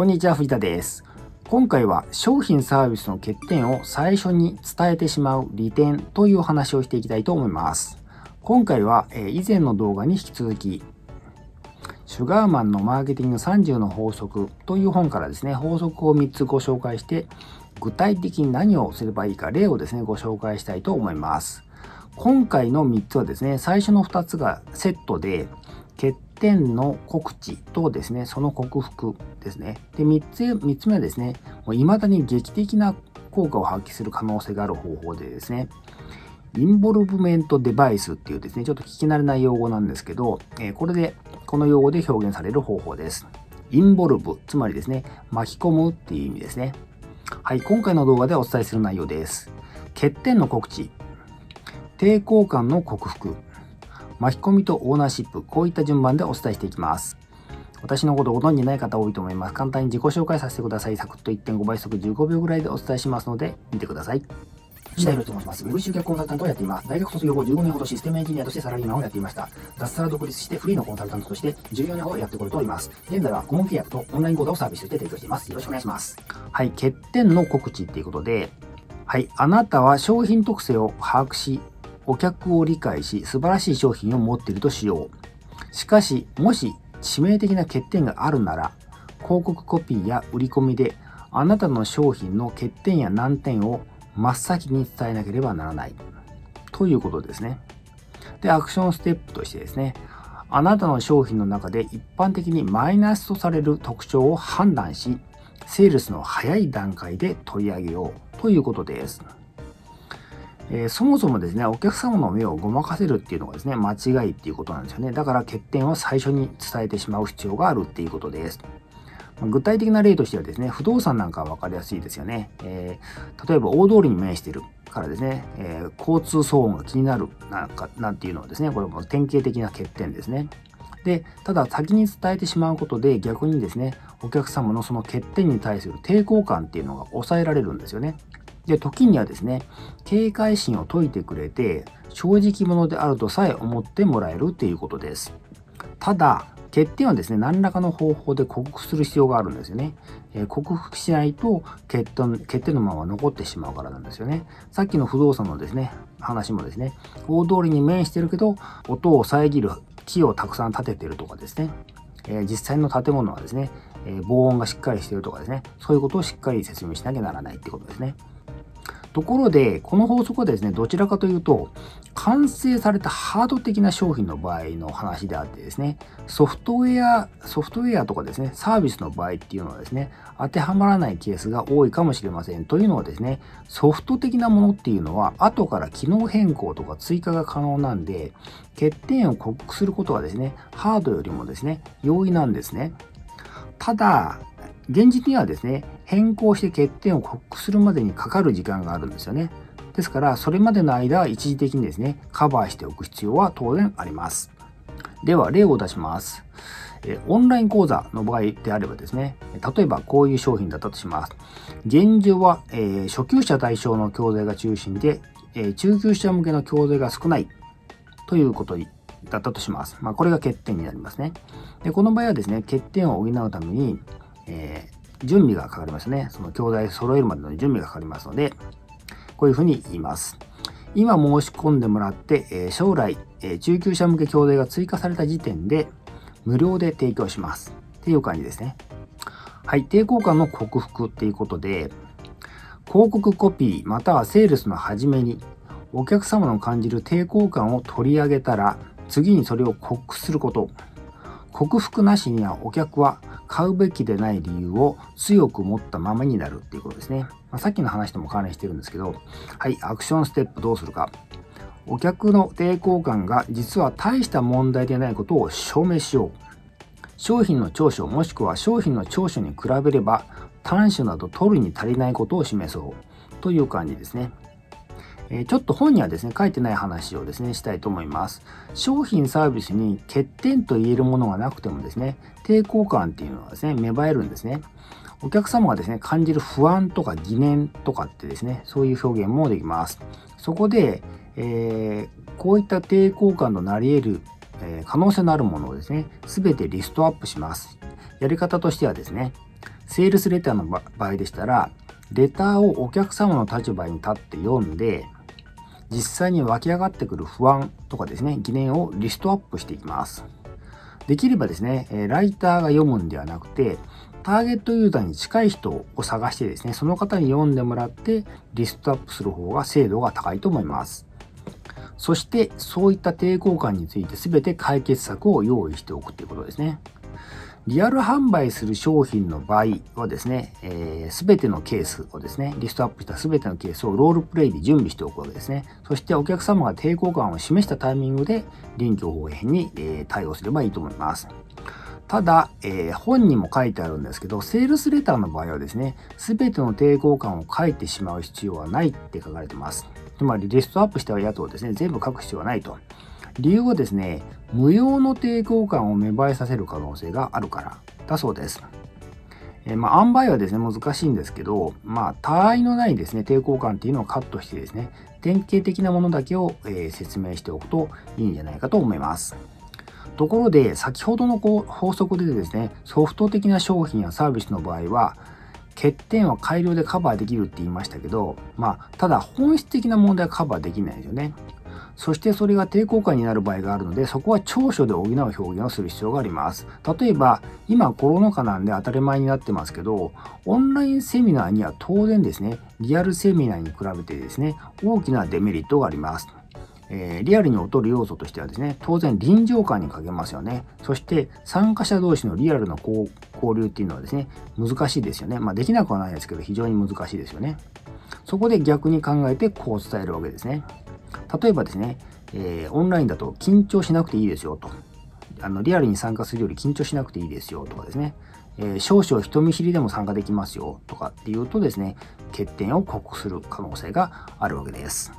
こんにちは、藤田です。今回は商品サービスの欠点を最初に伝えてしまう利点という話をしていきたいと思います。今回は、以前の動画に引き続き、シュガーマンのマーケティング30の法則という本からですね、法則を3つご紹介して、具体的に何をすればいいか例をですね、ご紹介したいと思います。今回の3つはですね、最初の2つがセットで、欠点の告知とですね、その克服ですね。で、3つ、3つ目はですね、もう未だに劇的な効果を発揮する可能性がある方法でですね、インボルブメントデバイスっていうですね、ちょっと聞き慣れない用語なんですけど、えこれで、この用語で表現される方法です。インボルブ、つまりですね、巻き込むっていう意味ですね。はい、今回の動画でお伝えする内容です。欠点の告知、抵抗感の克服、巻き込みとオーナーシップ、こういった順番でお伝えしていきます。私のことご存じない方多いと思います。簡単に自己紹介させてください。サクッと1.5倍速15秒ぐらいでお伝えしますので、見てください。シダイロと申します。ウェブ集客コンサルタントをやっています。大学卒業後15年ほどシステムエンジニアとしてサラリーマンをやっていました。脱サラ独立してフリーのコンサルタントとして14年ほどやってこれております。現在は顧問契約とオンライン講座をサービスして提供しています。よろしくお願いします。はい、欠点の告知っていうことで、はい、あなたは商品特性を把握し、お客を理解し、素晴らしい商品を持っているとしよう。しかし、もし致命的な欠点があるなら、広告コピーや売り込みであなたの商品の欠点や難点を真っ先に伝えなければならない。ということですね。で、アクションステップとしてですね、あなたの商品の中で一般的にマイナスとされる特徴を判断し、セールスの早い段階で取り上げようということです。えー、そもそもですね、お客様の目をごまかせるっていうのがですね、間違いっていうことなんですよね。だから欠点を最初に伝えてしまう必要があるっていうことです。具体的な例としてはですね、不動産なんかは分かりやすいですよね。えー、例えば大通りに面してるからですね、えー、交通騒音が気になるなんかなんていうのはですね、これも典型的な欠点ですね。で、ただ先に伝えてしまうことで逆にですね、お客様のその欠点に対する抵抗感っていうのが抑えられるんですよね。で、時にはですね、警戒心を解いてくれて、正直者であるとさえ思ってもらえるっていうことです。ただ、欠点はですね、何らかの方法で克服する必要があるんですよね。えー、克服しないと欠点、欠点のまま残ってしまうからなんですよね。さっきの不動産のですね、話もですね、大通りに面してるけど、音を遮る木をたくさん立ててるとかですね、えー、実際の建物はですね、えー、防音がしっかりしてるとかですね、そういうことをしっかり説明しなきゃならないってことですね。ところで、この法則はですね、どちらかというと、完成されたハード的な商品の場合の話であってですね、ソフトウェア、ソフトウェアとかですね、サービスの場合っていうのはですね、当てはまらないケースが多いかもしれません。というのはですね、ソフト的なものっていうのは、後から機能変更とか追加が可能なんで、欠点を克服することはですね、ハードよりもですね、容易なんですね。ただ、現実にはですね、変更して欠点を克服するまでにかかる時間があるんですよね。ですから、それまでの間は一時的にですね、カバーしておく必要は当然あります。では、例を出します。えオンライン講座の場合であればですね、例えばこういう商品だったとします。現状は、えー、初級者対象の教材が中心で、えー、中級者向けの教材が少ないということだったとします。まあ、これが欠点になりますね。でこの場合はですね、欠点を補うために、えー、準備がかかりますね。その教材揃えるまでの準備がかかりますので、こういうふうに言います。今申し込んでもらって、えー、将来、えー、中級者向け教材が追加された時点で無料で提供します。っていう感じですね。はい、抵抗感の克服っていうことで、広告コピーまたはセールスの始めにお客様の感じる抵抗感を取り上げたら次にそれを克服すること。克服なしにはお客は買うべきでない理由を強く持ったままになるっていうことですね。まあ、さっきの話とも関連してるんですけど、はい、アクションステップどうするか。お客の抵抗感が実は大した問題でないことを証明しよう。商品の長所もしくは商品の長所に比べれば短所など取るに足りないことを示そうという感じですね。えちょっと本にはですね、書いてない話をですね、したいと思います。商品サービスに欠点と言えるものがなくてもですね、抵抗感っていうのはですね、芽生えるんですね。お客様がですね、感じる不安とか疑念とかってですね、そういう表現もできます。そこで、えー、こういった抵抗感となり得る、えー、可能性のあるものをですね、すべてリストアップします。やり方としてはですね、セールスレターの場合でしたら、レターをお客様の立場に立って読んで、実際に湧き上がってくる不安とかですね、疑念をリストアップしていきます。できればですね、ライターが読むんではなくて、ターゲットユーザーに近い人を探してですね、その方に読んでもらってリストアップする方が精度が高いと思います。そしてそういった抵抗感について全て解決策を用意しておくということですね。リアル販売する商品の場合はですね、す、えー、べ、てのケースをですね、リストアップしたすべてのケースをロールプレイで準備しておくわけですね。そしてお客様が抵抗感を示したタイミングで臨機応変に、えー、対応すればいいと思います。ただ、えー、本にも書いてあるんですけど、セールスレターの場合はですね、すべての抵抗感を書いてしまう必要はないって書かれてます。つまり、リストアップしたやつをですね、全部書く必要はないと。理由はですね、無用の抵抗感を芽生えさせる可能性があるからだそうです。えー、まあ、塩梅はですね、難しいんですけど、まあ、他愛のないですね、抵抗感っていうのをカットしてですね、典型的なものだけを、えー、説明しておくといいんじゃないかと思います。ところで、先ほどの法則でですね、ソフト的な商品やサービスの場合は、欠点は改良でカバーできるって言いましたけど、まあ、ただ本質的な問題はカバーできないですよね。そしてそれが抵抗感になる場合があるので、そこは長所で補う表現をする必要があります。例えば、今コロナ禍なんで当たり前になってますけど、オンラインセミナーには当然ですね、リアルセミナーに比べてですね、大きなデメリットがあります。えー、リアルに劣る要素としてはですね、当然臨場感に欠けますよね。そして参加者同士のリアルな交流っていうのはですね、難しいですよね。まあできなくはないですけど、非常に難しいですよね。そこで逆に考えてこう伝えるわけですね。例えばですね、えー、オンラインだと緊張しなくていいですよと。あのリアルに参加するより緊張しなくていいですよとかですね、えー、少々人見知りでも参加できますよとかっていうとですね、欠点を克服する可能性があるわけです。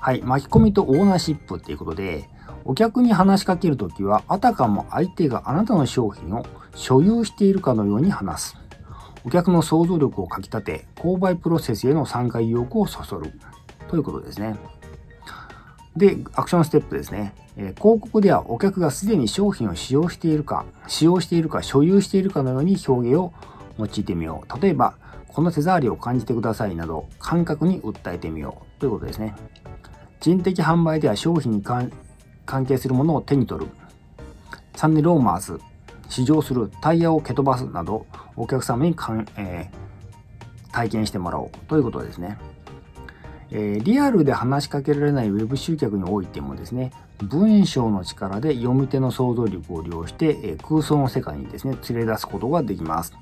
はい、巻き込みとオーナーシップっていうことで、お客に話しかけるときは、あたかも相手があなたの商品を所有しているかのように話す。お客の想像力をかきたて、購買プロセスへの参加意欲をそそる。ということですね。で、アクションステップですね。え、広告ではお客がすでに商品を使用しているか、使用しているか、所有しているかのように表現を用いてみよう。例えば、この手触りを感じてくださいなど、感覚に訴えてみようということですね。人的販売では商品に関係するものを手に取る。チャンネルを回す。試乗する。タイヤを蹴飛ばすなど、お客様にかん、えー、体験してもらおうということですね。え、リアルで話しかけられない Web 集客においてもですね、文章の力で読み手の想像力を利用して、え、空想の世界にですね、連れ出すことができます。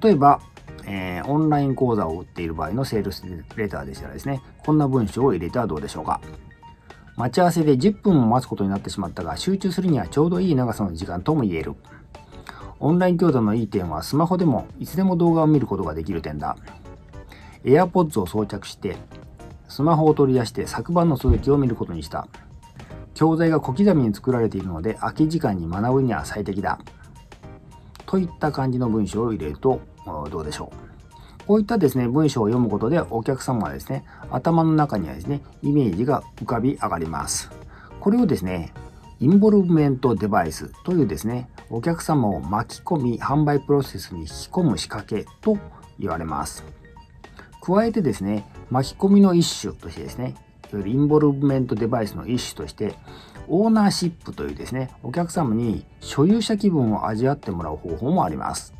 例えば、えー、オンライン講座を売っている場合のセールスレターでしたらですね、こんな文章を入れてはどうでしょうか。待ち合わせで10分も待つことになってしまったが、集中するにはちょうどいい長さの時間とも言える。オンライン教座のいい点はスマホでもいつでも動画を見ることができる点だ。AirPods を装着してスマホを取り出して昨晩の続きを見ることにした。教材が小刻みに作られているので空き時間に学ぶには最適だ。といった感じの文章を入れるとどうでしょう。こういったですね、文章を読むことでお客様はですね、頭の中にはですね、イメージが浮かび上がります。これをですね、インボルブメントデバイスというですね、お客様を巻き込み販売プロセスに引き込む仕掛けと言われます。加えてですね、巻き込みの一種としてですね、いわゆるインボルブメントデバイスの一種として、オーナーシップというですね、お客様に所有者気分を味わってもらう方法もあります。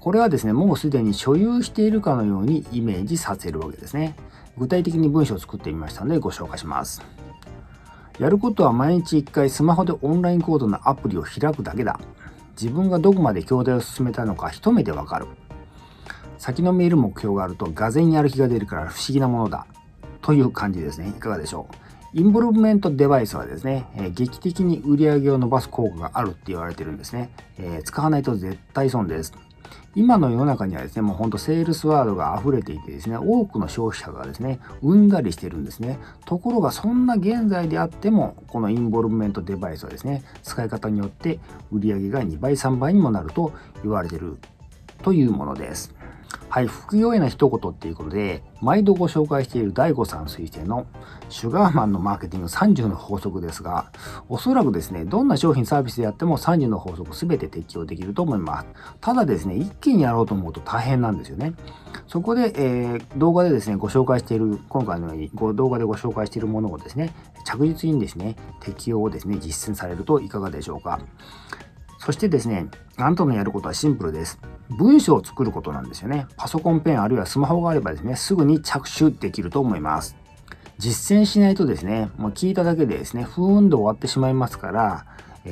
これはですね、もうすでに所有しているかのようにイメージさせるわけですね。具体的に文章を作ってみましたのでご紹介します。やることは毎日1回スマホでオンラインコードのアプリを開くだけだ。自分がどこまで教材を進めたのか一目でわかる。先の見える目標があると、がぜんやる気が出るから不思議なものだ。という感じですね。いかがでしょう。インボルブメントデバイスはですね、えー、劇的に売り上げを伸ばす効果があるって言われてるんですね。えー、使わないと絶対損です。今の世の中にはですね、もうほんとセールスワードが溢れていてですね、多くの消費者がですね、うんだりしてるんですね。ところがそんな現在であっても、このインボルブメントデバイスはですね、使い方によって売り上げが2倍3倍にもなると言われてるというものです。はい、副業への一言っていうことで、毎度ご紹介している第5さん推薦のシュガーマンのマーケティング30の法則ですが、おそらくですね、どんな商品サービスでやっても30の法則全て適用できると思います。ただですね、一気にやろうと思うと大変なんですよね。そこで、えー、動画でですね、ご紹介している、今回のようにご動画でご紹介しているものをですね、着実にですね、適用をですね、実践されるといかがでしょうか。そしてですね、あんたのやることはシンプルです。文章を作ることなんですよね。パソコン、ペン、あるいはスマホがあればですね、すぐに着手できると思います。実践しないとですね、もう聞いただけでですね、不運で終わってしまいますから、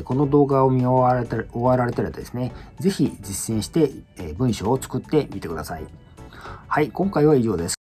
この動画を見終わられたら終わられたらですね、ぜひ実践して文章を作ってみてください。はい、今回は以上です。